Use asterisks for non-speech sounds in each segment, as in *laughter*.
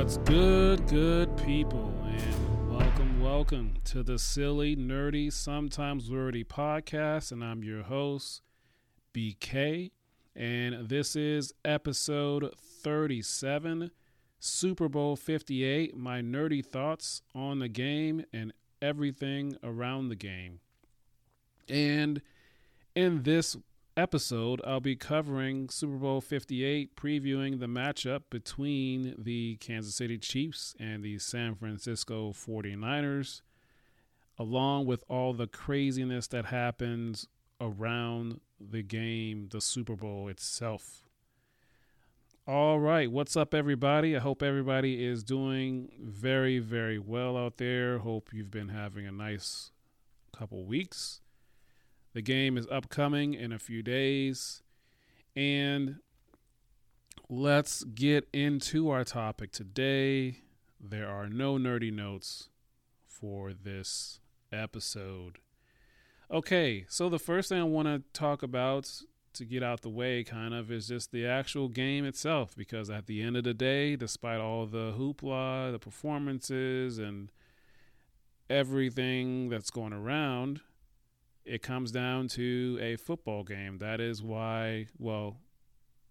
What's good, good people, and welcome, welcome to the Silly, Nerdy, Sometimes Wordy podcast. And I'm your host, BK, and this is episode 37, Super Bowl 58. My nerdy thoughts on the game and everything around the game. And in this episode, I'll be covering Super Bowl 58, previewing the matchup between the Kansas City Chiefs and the San Francisco 49ers, along with all the craziness that happens around the game, the Super Bowl itself. All right, what's up, everybody? I hope everybody is doing very, very well out there. Hope you've been having a nice couple weeks. The game is upcoming in a few days. And let's get into our topic today. There are no nerdy notes for this episode. Okay, so the first thing I want to talk about to get out the way kind of is just the actual game itself because at the end of the day, despite all the hoopla, the performances and everything that's going around, it comes down to a football game. That is why, well,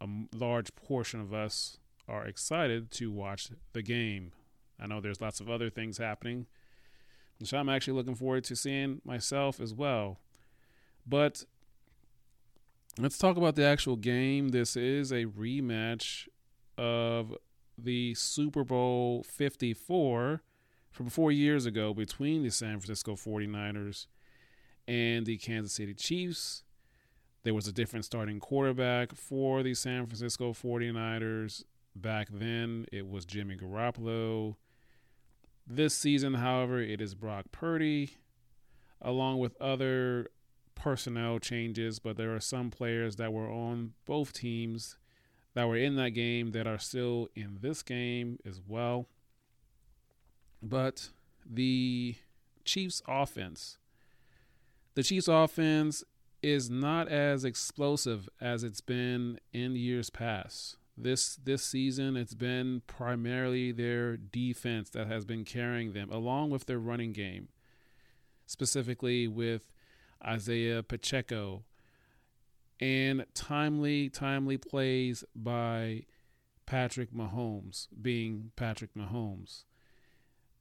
a large portion of us are excited to watch the game. I know there's lots of other things happening, which I'm actually looking forward to seeing myself as well. But let's talk about the actual game. This is a rematch of the Super Bowl 54 from four years ago between the San Francisco 49ers and the Kansas City Chiefs. There was a different starting quarterback for the San Francisco 49ers. Back then, it was Jimmy Garoppolo. This season, however, it is Brock Purdy, along with other personnel changes, but there are some players that were on both teams that were in that game that are still in this game as well. But the Chiefs' offense the Chiefs offense is not as explosive as it's been in years past. This this season it's been primarily their defense that has been carrying them along with their running game. Specifically with Isaiah Pacheco and timely timely plays by Patrick Mahomes being Patrick Mahomes.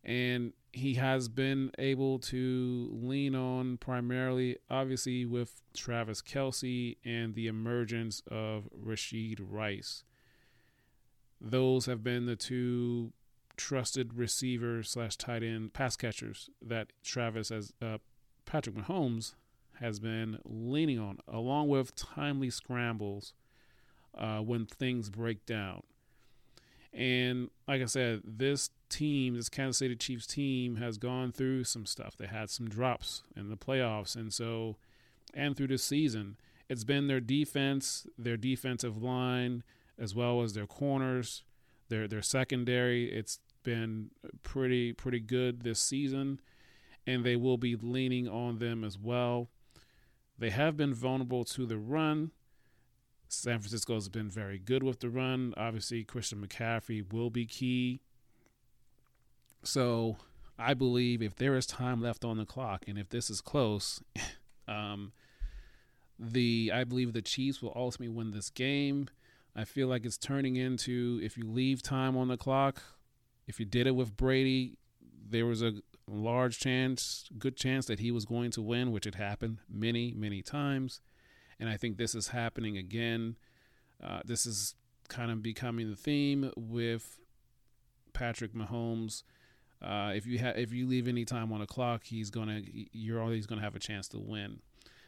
And he has been able to lean on primarily, obviously, with Travis Kelce and the emergence of Rashee Rice. Those have been the two trusted receivers slash tight end pass catchers that Travis as uh, Patrick Mahomes has been leaning on, along with timely scrambles uh, when things break down. And like I said, this team, this Kansas City Chiefs team, has gone through some stuff. They had some drops in the playoffs, and so, and through the season, it's been their defense, their defensive line, as well as their corners, their their secondary. It's been pretty pretty good this season, and they will be leaning on them as well. They have been vulnerable to the run. San Francisco has been very good with the run. Obviously, Christian McCaffrey will be key. So I believe if there is time left on the clock, and if this is close, *laughs* um, the I believe the Chiefs will ultimately win this game. I feel like it's turning into if you leave time on the clock, if you did it with Brady, there was a large chance, good chance that he was going to win, which had happened many, many times and I think this is happening again. Uh, this is kind of becoming the theme with Patrick Mahomes. Uh, if you have if you leave any time on the clock, he's gonna you're always gonna have a chance to win.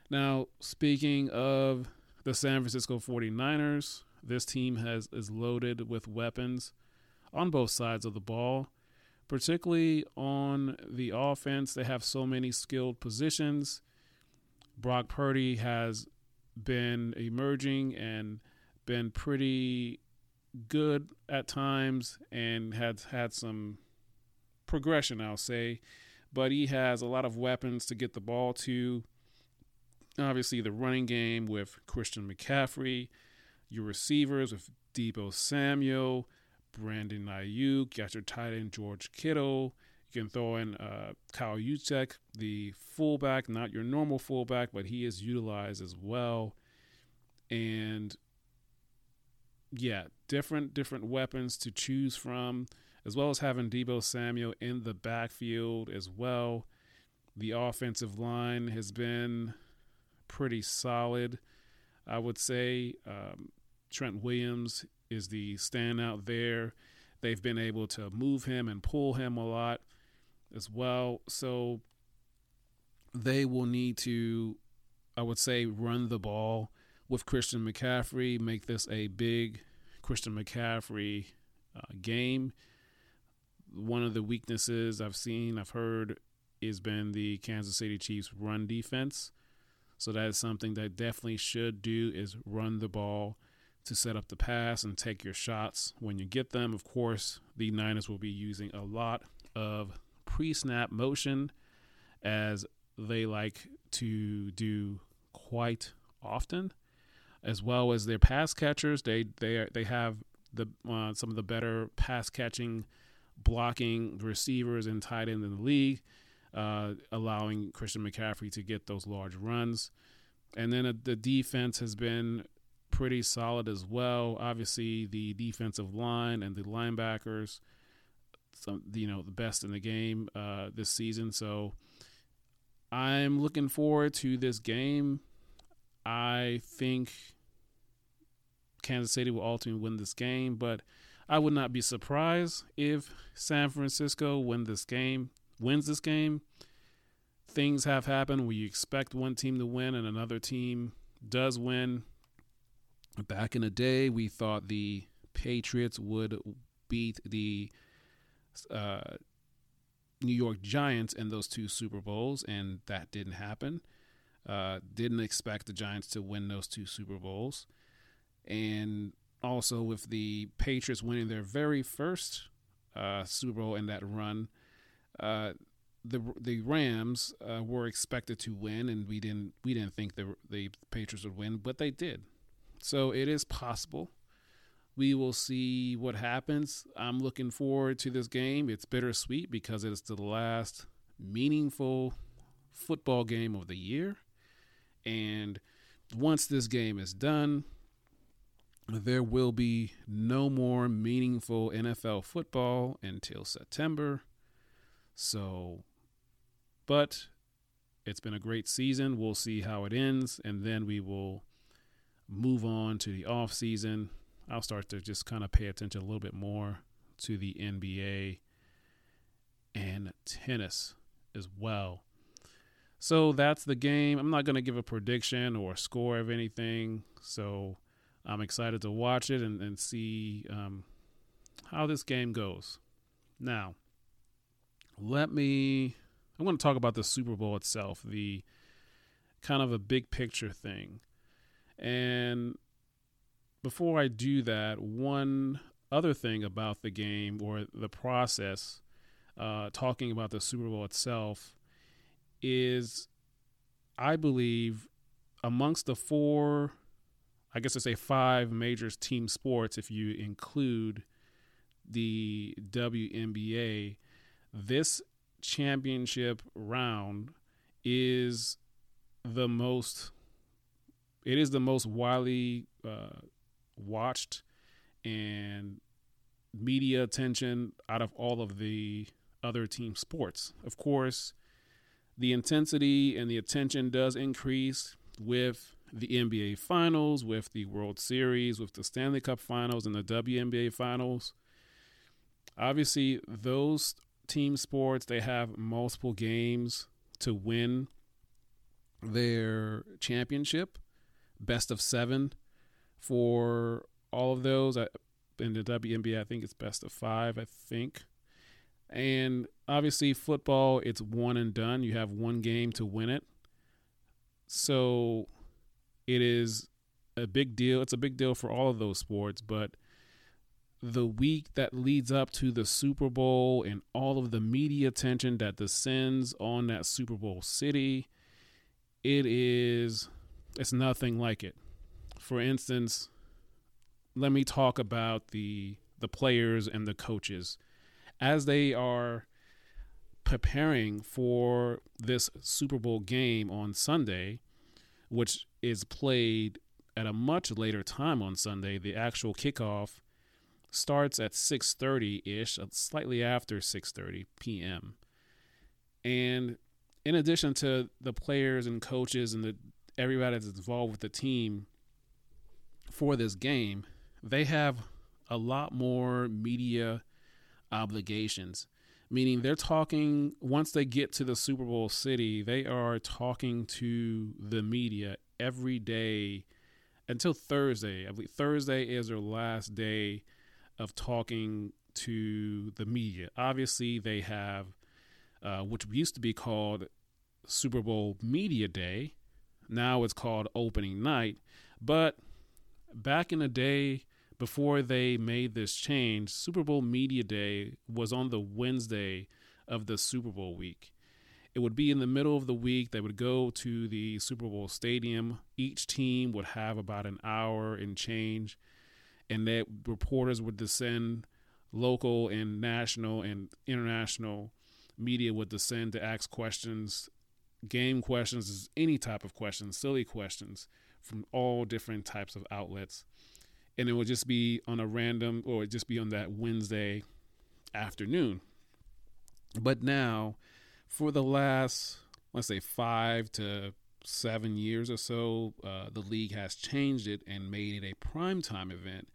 Now, speaking of the San Francisco 49ers, this team has is loaded with weapons on both sides of the ball. Particularly on the offense, they have so many skilled positions. Brock Purdy has been emerging and been pretty good at times and had had some progression, I'll say. But he has a lot of weapons to get the ball to. Obviously, the running game with Christian McCaffrey, your receivers with Deebo Samuel, Brandon Aiyuk. Got your tight end George Kittle. You can throw in uh, Kyle Juszczyk, the fullback, not your normal fullback, but he is utilized as well. And yeah, different different weapons to choose from, as well as having Deebo Samuel in the backfield as well. The offensive line has been pretty solid, I would say. Um, Trent Williams is the standout there. They've been able to move him and pull him a lot as well. So they will need to, I would say, run the ball with Christian McCaffrey, make this a big Christian McCaffrey uh, game. One of the weaknesses I've seen, I've heard, has been the Kansas City Chiefs run defense. So that is something that definitely should do is run the ball to set up the pass and take your shots when you get them. Of course, the Niners will be using a lot of pre-snap motion as they like to do quite often as well as their pass catchers. They they they have the uh, some of the better pass catching, blocking receivers and tight end in the league, uh, allowing Christian McCaffrey to get those large runs. And then uh, the defense has been pretty solid as well. Obviously, the defensive line and the linebackers, some you know the best in the game uh, this season. So I'm looking forward to this game. I think Kansas City will ultimately win this game, but I would not be surprised if San Francisco win this game, wins this game. Things have happened where you expect one team to win and another team does win. Back in the day, we thought the Patriots would beat the uh, New York Giants in those two Super Bowls, and that didn't happen. Uh, didn't expect the Giants to win those two Super Bowls and also with the Patriots winning their very first uh, Super Bowl in that run, uh, the the Rams uh, were expected to win, and we didn't we didn't think the the Patriots would win, but they did. So it is possible. We will see what happens. I'm looking forward to this game. It's bittersweet because it's the last meaningful football game of the year, and once this game is done, there will be no more meaningful NFL football until September. So, but it's been a great season. We'll see how it ends, and then we will move on to the off season. I'll start to just kind of pay attention a little bit more to the NBA and tennis as well. So that's the game. I'm not going to give a prediction or a score of anything. So I'm excited to watch it and, and see um, how this game goes. Now, let me. I want to talk about the Super Bowl itself, the kind of a big picture thing. And before I do that, one other thing about the game or the process, uh, talking about the Super Bowl itself, is I believe amongst the four I guess I say five major team sports if you include the WNBA. This championship round is the most it is the most widely uh, watched and media attention out of all of the other team sports. Of course, the intensity and the attention does increase with the NBA Finals, with the World Series, with the Stanley Cup Finals, and the WNBA Finals. Obviously, those team sports they have multiple games to win their championship, best of seven for all of those. In the WNBA, I think it's best of five. I think. And obviously, football, it's one and done. You have one game to win it. So it is a big deal. It's a big deal for all of those sports, but the week that leads up to the Super Bowl and all of the media attention that descends on that Super Bowl city, it is it's nothing like it. For instance, let me talk about the the players and the coaches as they are preparing for this Super Bowl game on Sunday, which is played at a much later time on Sunday. The actual kickoff starts at 6:30 ish, uh, slightly after 6:30 p.m. And in addition to the players and coaches and the everybody that's involved with the team for this game, they have a lot more media obligations. Meaning they're talking once they get to the Super Bowl city, they are talking to the media every day until Thursday. I believe Thursday is their last day of talking to the media. Obviously, they have, uh, which used to be called Super Bowl Media Day. Now it's called Opening Night. But back in the day, before they made this change, Super Bowl Media Day was on the Wednesday of the Super Bowl week. It would be in the middle of the week. They would go to the Super Bowl stadium. Each team would have about an hour and change and that reporters would descend, local and national and international media would descend to ask questions, game questions, any type of questions, silly questions from all different types of outlets. And it would just be on a random, or it just be on that Wednesday afternoon. But now, for the last, let's say, five to seven years or so, uh, the league has changed it and made it a primetime event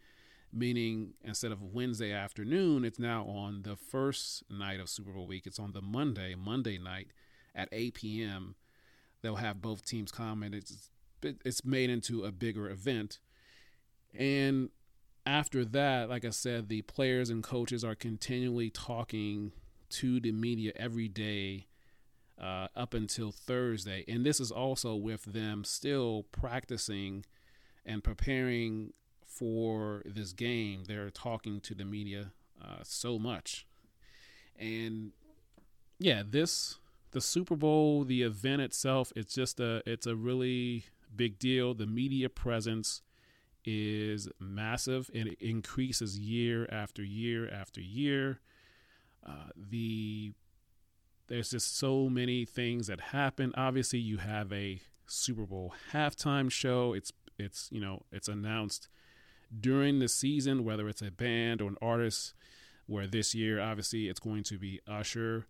meaning instead of Wednesday afternoon, it's now on the first night of Super Bowl week. It's on the Monday, Monday night at 8 p.m. They'll have both teams come, and it's it's made into a bigger event. And after that, like I said, the players and coaches are continually talking to the media every day uh, up until Thursday. And this is also with them still practicing and preparing for this game, they're talking to the media uh, so much. And yeah, this the Super Bowl, the event itself, it's just a it's a really big deal. The media presence is massive and it increases year after year after year. Uh, the there's just so many things that happen. Obviously, you have a Super Bowl halftime show. It's it's you know it's announced during the season, whether it's a band or an artist. Where this year, obviously, it's going to be Usher.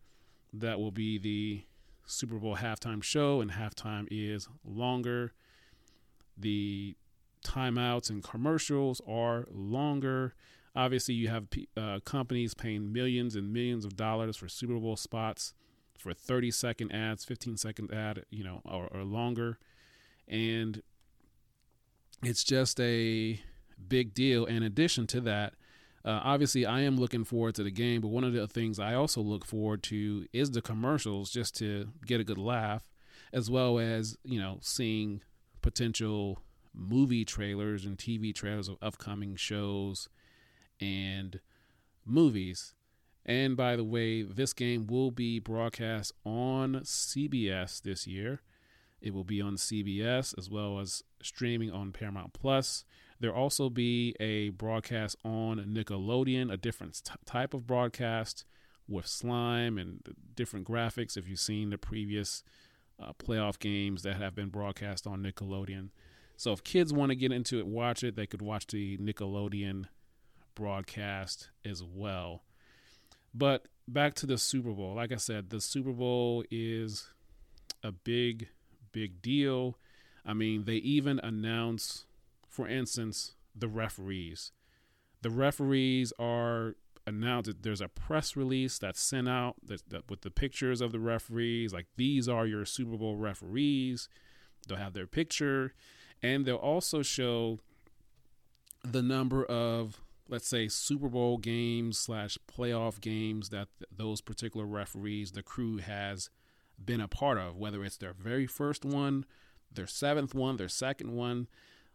That will be the Super Bowl halftime show, and halftime is longer. The timeouts and commercials are longer. Obviously, you have uh, companies paying millions and millions of dollars for Super Bowl spots for 30 second ads, 15 second ad, you know, or, or longer. And it's just a big deal. In addition to that, uh, obviously, I am looking forward to the game, but one of the things I also look forward to is the commercials just to get a good laugh, as well as, you know, seeing potential movie trailers and TV trailers of upcoming shows and movies. And by the way, this game will be broadcast on CBS this year. It will be on CBS as well as streaming on Paramount Plus. There'll also be a broadcast on Nickelodeon, a different t- type of broadcast with slime and different graphics. If you've seen the previous uh, playoff games that have been broadcast on Nickelodeon. So if kids want to get into it, watch it, they could watch the Nickelodeon broadcast as well. But back to the Super Bowl. Like I said, the Super Bowl is a big, big deal. I mean, they even announce for instance, the referees. The referees are announced. There's a press release that's sent out that, that, with the pictures of the referees. Like these are your Super Bowl referees. They'll have their picture, and they'll also show the number of let's say Super Bowl games slash playoff games that th- those particular referees, the crew has been a part of, whether it's their very first one, their seventh one, their second one.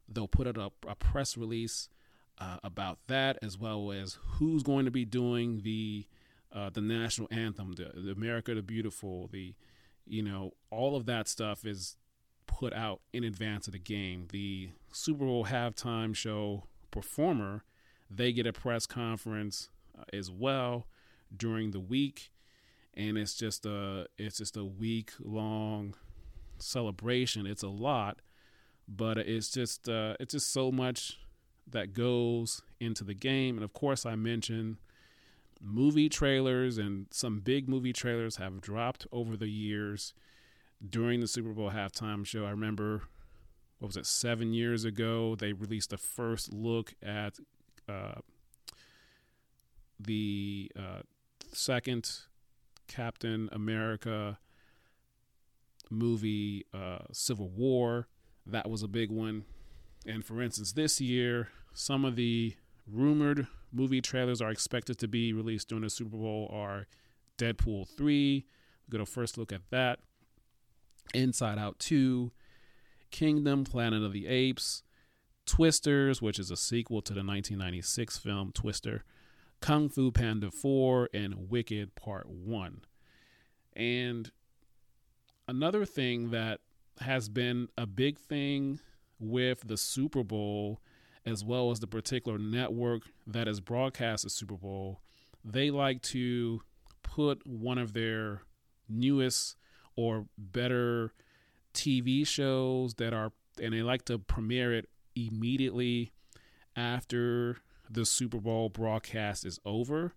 They'll put out a, a press release uh, about that, as well as who's going to be doing the uh, the national anthem, the, the America the Beautiful, the you know all of that stuff is put out in advance of the game. The Super Bowl halftime show performer they get a press conference uh, as well during the week, and it's just a it's just a week long celebration. It's a lot, but it's just uh, it's just so much that goes into the game. And of course, I mentioned movie trailers, and some big movie trailers have dropped over the years during the Super Bowl halftime show. I remember, what was it, seven years ago, they released the first look at uh, the uh, second Captain America movie, uh, Civil War. That was a big one. And for instance, this year, some of the rumored movie trailers are expected to be released during the Super Bowl are Deadpool 3. We're going to first look at that. Inside Out 2, Kingdom, Planet of the Apes, Twisters, which is a sequel to the 1996 film Twister, Kung Fu Panda 4, and Wicked Part 1. And another thing that has been a big thing with the Super Bowl, as well as the particular network that has broadcast the Super Bowl, they like to put one of their newest or better TV shows that are, and they like to premiere it immediately after the Super Bowl broadcast is over.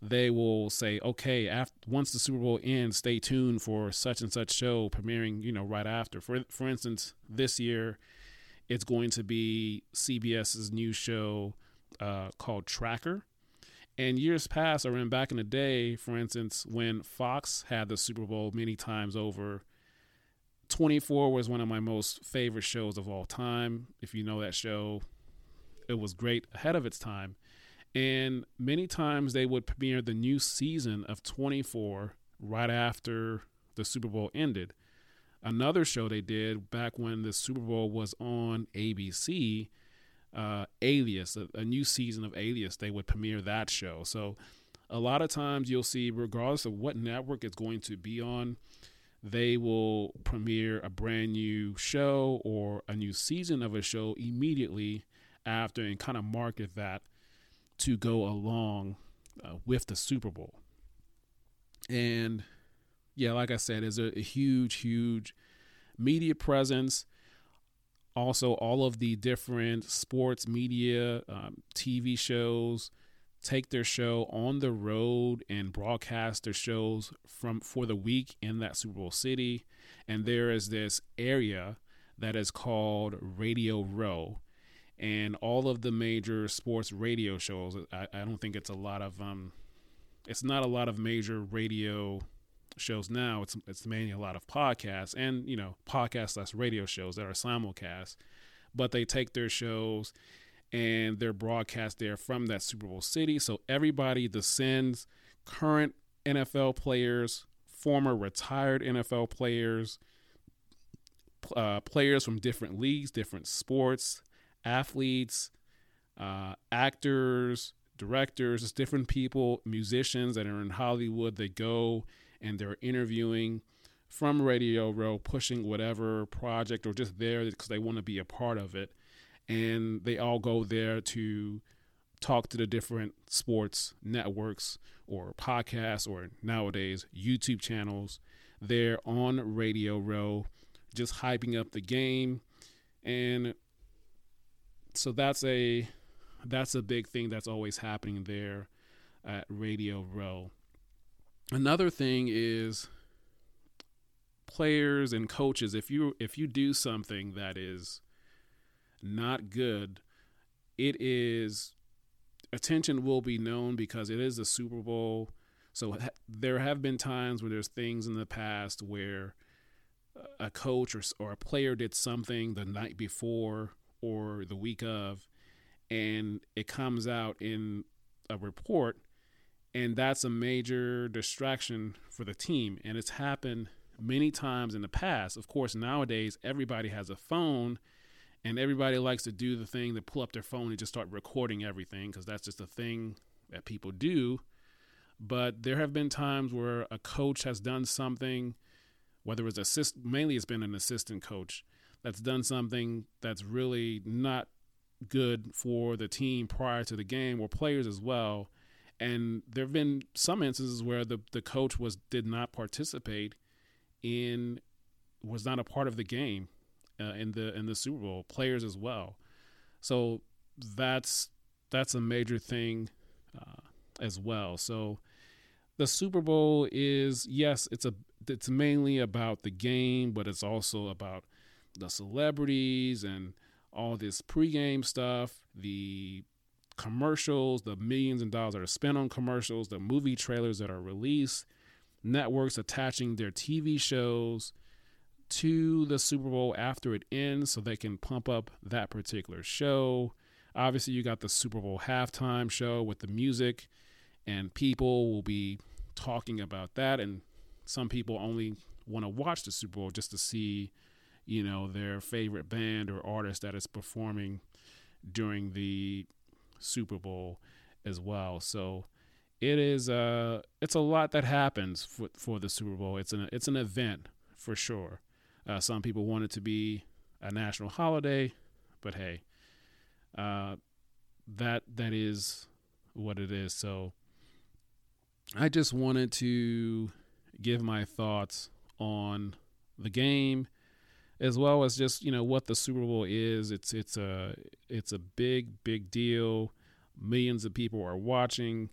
They will say, okay, after, once the Super Bowl ends, stay tuned for such and such show premiering, you know, right after. For for instance, this year, it's going to be CBS's new show uh, called Tracker. And years past, I remember back in the day, for instance, when Fox had the Super Bowl many times over, 24 was one of my most favorite shows of all time. If you know that show, it was great ahead of its time. And many times they would premiere the new season of 24 right after the Super Bowl ended. Another show they did back when the Super Bowl was on ABC uh, Alias, a, a, new season of Alias. They would premiere that show. So a lot of times you'll see, regardless of what network it's going to be on, they will premiere a brand new show or a new season of a show immediately after and kind of market that to go along uh, with the Super Bowl. And yeah, like I said, is a, a huge, huge media presence also all of the different sports media um, tv shows take their show on the road and broadcast their shows from for the week in that super bowl city. And there is this area that is called radio row. And all of the major sports radio shows i, I don't think it's a lot of um it's not a lot of major radio shows now, it's it's mainly a lot of podcasts and you know podcasts less radio shows that are simulcast, but they take their shows and they're broadcast there from that Super Bowl city. So everybody descends current NFL players, former retired NFL players, uh, players from different leagues, different sports, athletes, uh, actors, directors, different people, musicians that are in Hollywood. They go and they're interviewing from Radio Row, pushing whatever project or just there because they want to be a part of it. And they all go there to talk to the different sports networks or podcasts or nowadays YouTube channels. They're on Radio Row, just hyping up the game. And so that's a that's a big thing that's always happening there at Radio Row. Another thing is players and coaches if you if you do something that is not good, it is attention will be known because it is a Super Bowl. So there have been times where there's things in the past where a coach or, or a player did something the night before or the week of, and it comes out in a report and that's a major distraction for the team. And it's happened many times in the past. Of course, nowadays everybody has a phone and everybody likes to do the thing to pull up their phone and just start recording everything because that's just a thing that people do. But there have been times where a coach has done something, whether it's assist, mainly it's been an assistant coach that's done something that's really not good for the team prior to the game or players as well. And there have been some instances where the, the coach was did not participate in was not a part of the game uh, in the in the Super Bowl. Players as well. So that's that's a major thing uh, as well. So the Super Bowl is yes, it's a it's mainly about the game, but it's also about the celebrities and all this pregame stuff, the commercials, the millions of dollars that are spent on commercials, the movie trailers that are released, networks attaching their TV shows to the Super Bowl after it ends so they can pump up that particular show. Obviously, you got the Super Bowl halftime show with the music, and people will be talking about that. And some people only want to watch the Super Bowl just to see, you know, their favorite band or artist that is performing during the Super Bowl as well. So it is uh it's a lot that happens for for the Super Bowl. It's an it's an event for sure. Uh, some people want it to be a national holiday, but hey, uh, that that is what it is. So I just wanted to give my thoughts on the game as well as just you know what the Super Bowl is. It's it's a it's a big big deal. Millions of people are watching.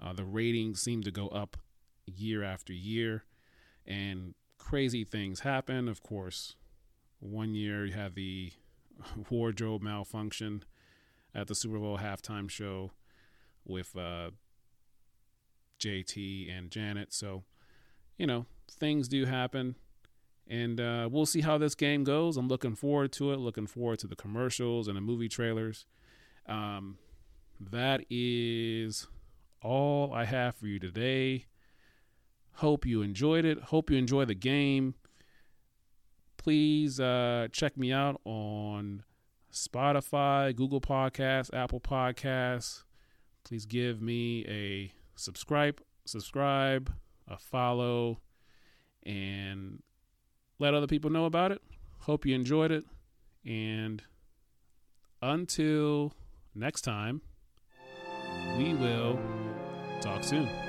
Uh, the ratings seem to go up year after year, and crazy things happen. Of course, one year you had the *laughs* wardrobe malfunction at the Super Bowl halftime show with uh, JT and Janet. So, you know, things do happen. And uh, we'll see how this game goes. I'm looking forward to it, looking forward to the commercials and the movie trailers. Um, that is all I have for you today. Hope you enjoyed it. Hope you enjoy the game. Please uh, check me out on Spotify, Google Podcasts, Apple Podcasts. Please give me a subscribe, subscribe, a follow, and let other people know about it. Hope you enjoyed it. And until next time, we will talk soon.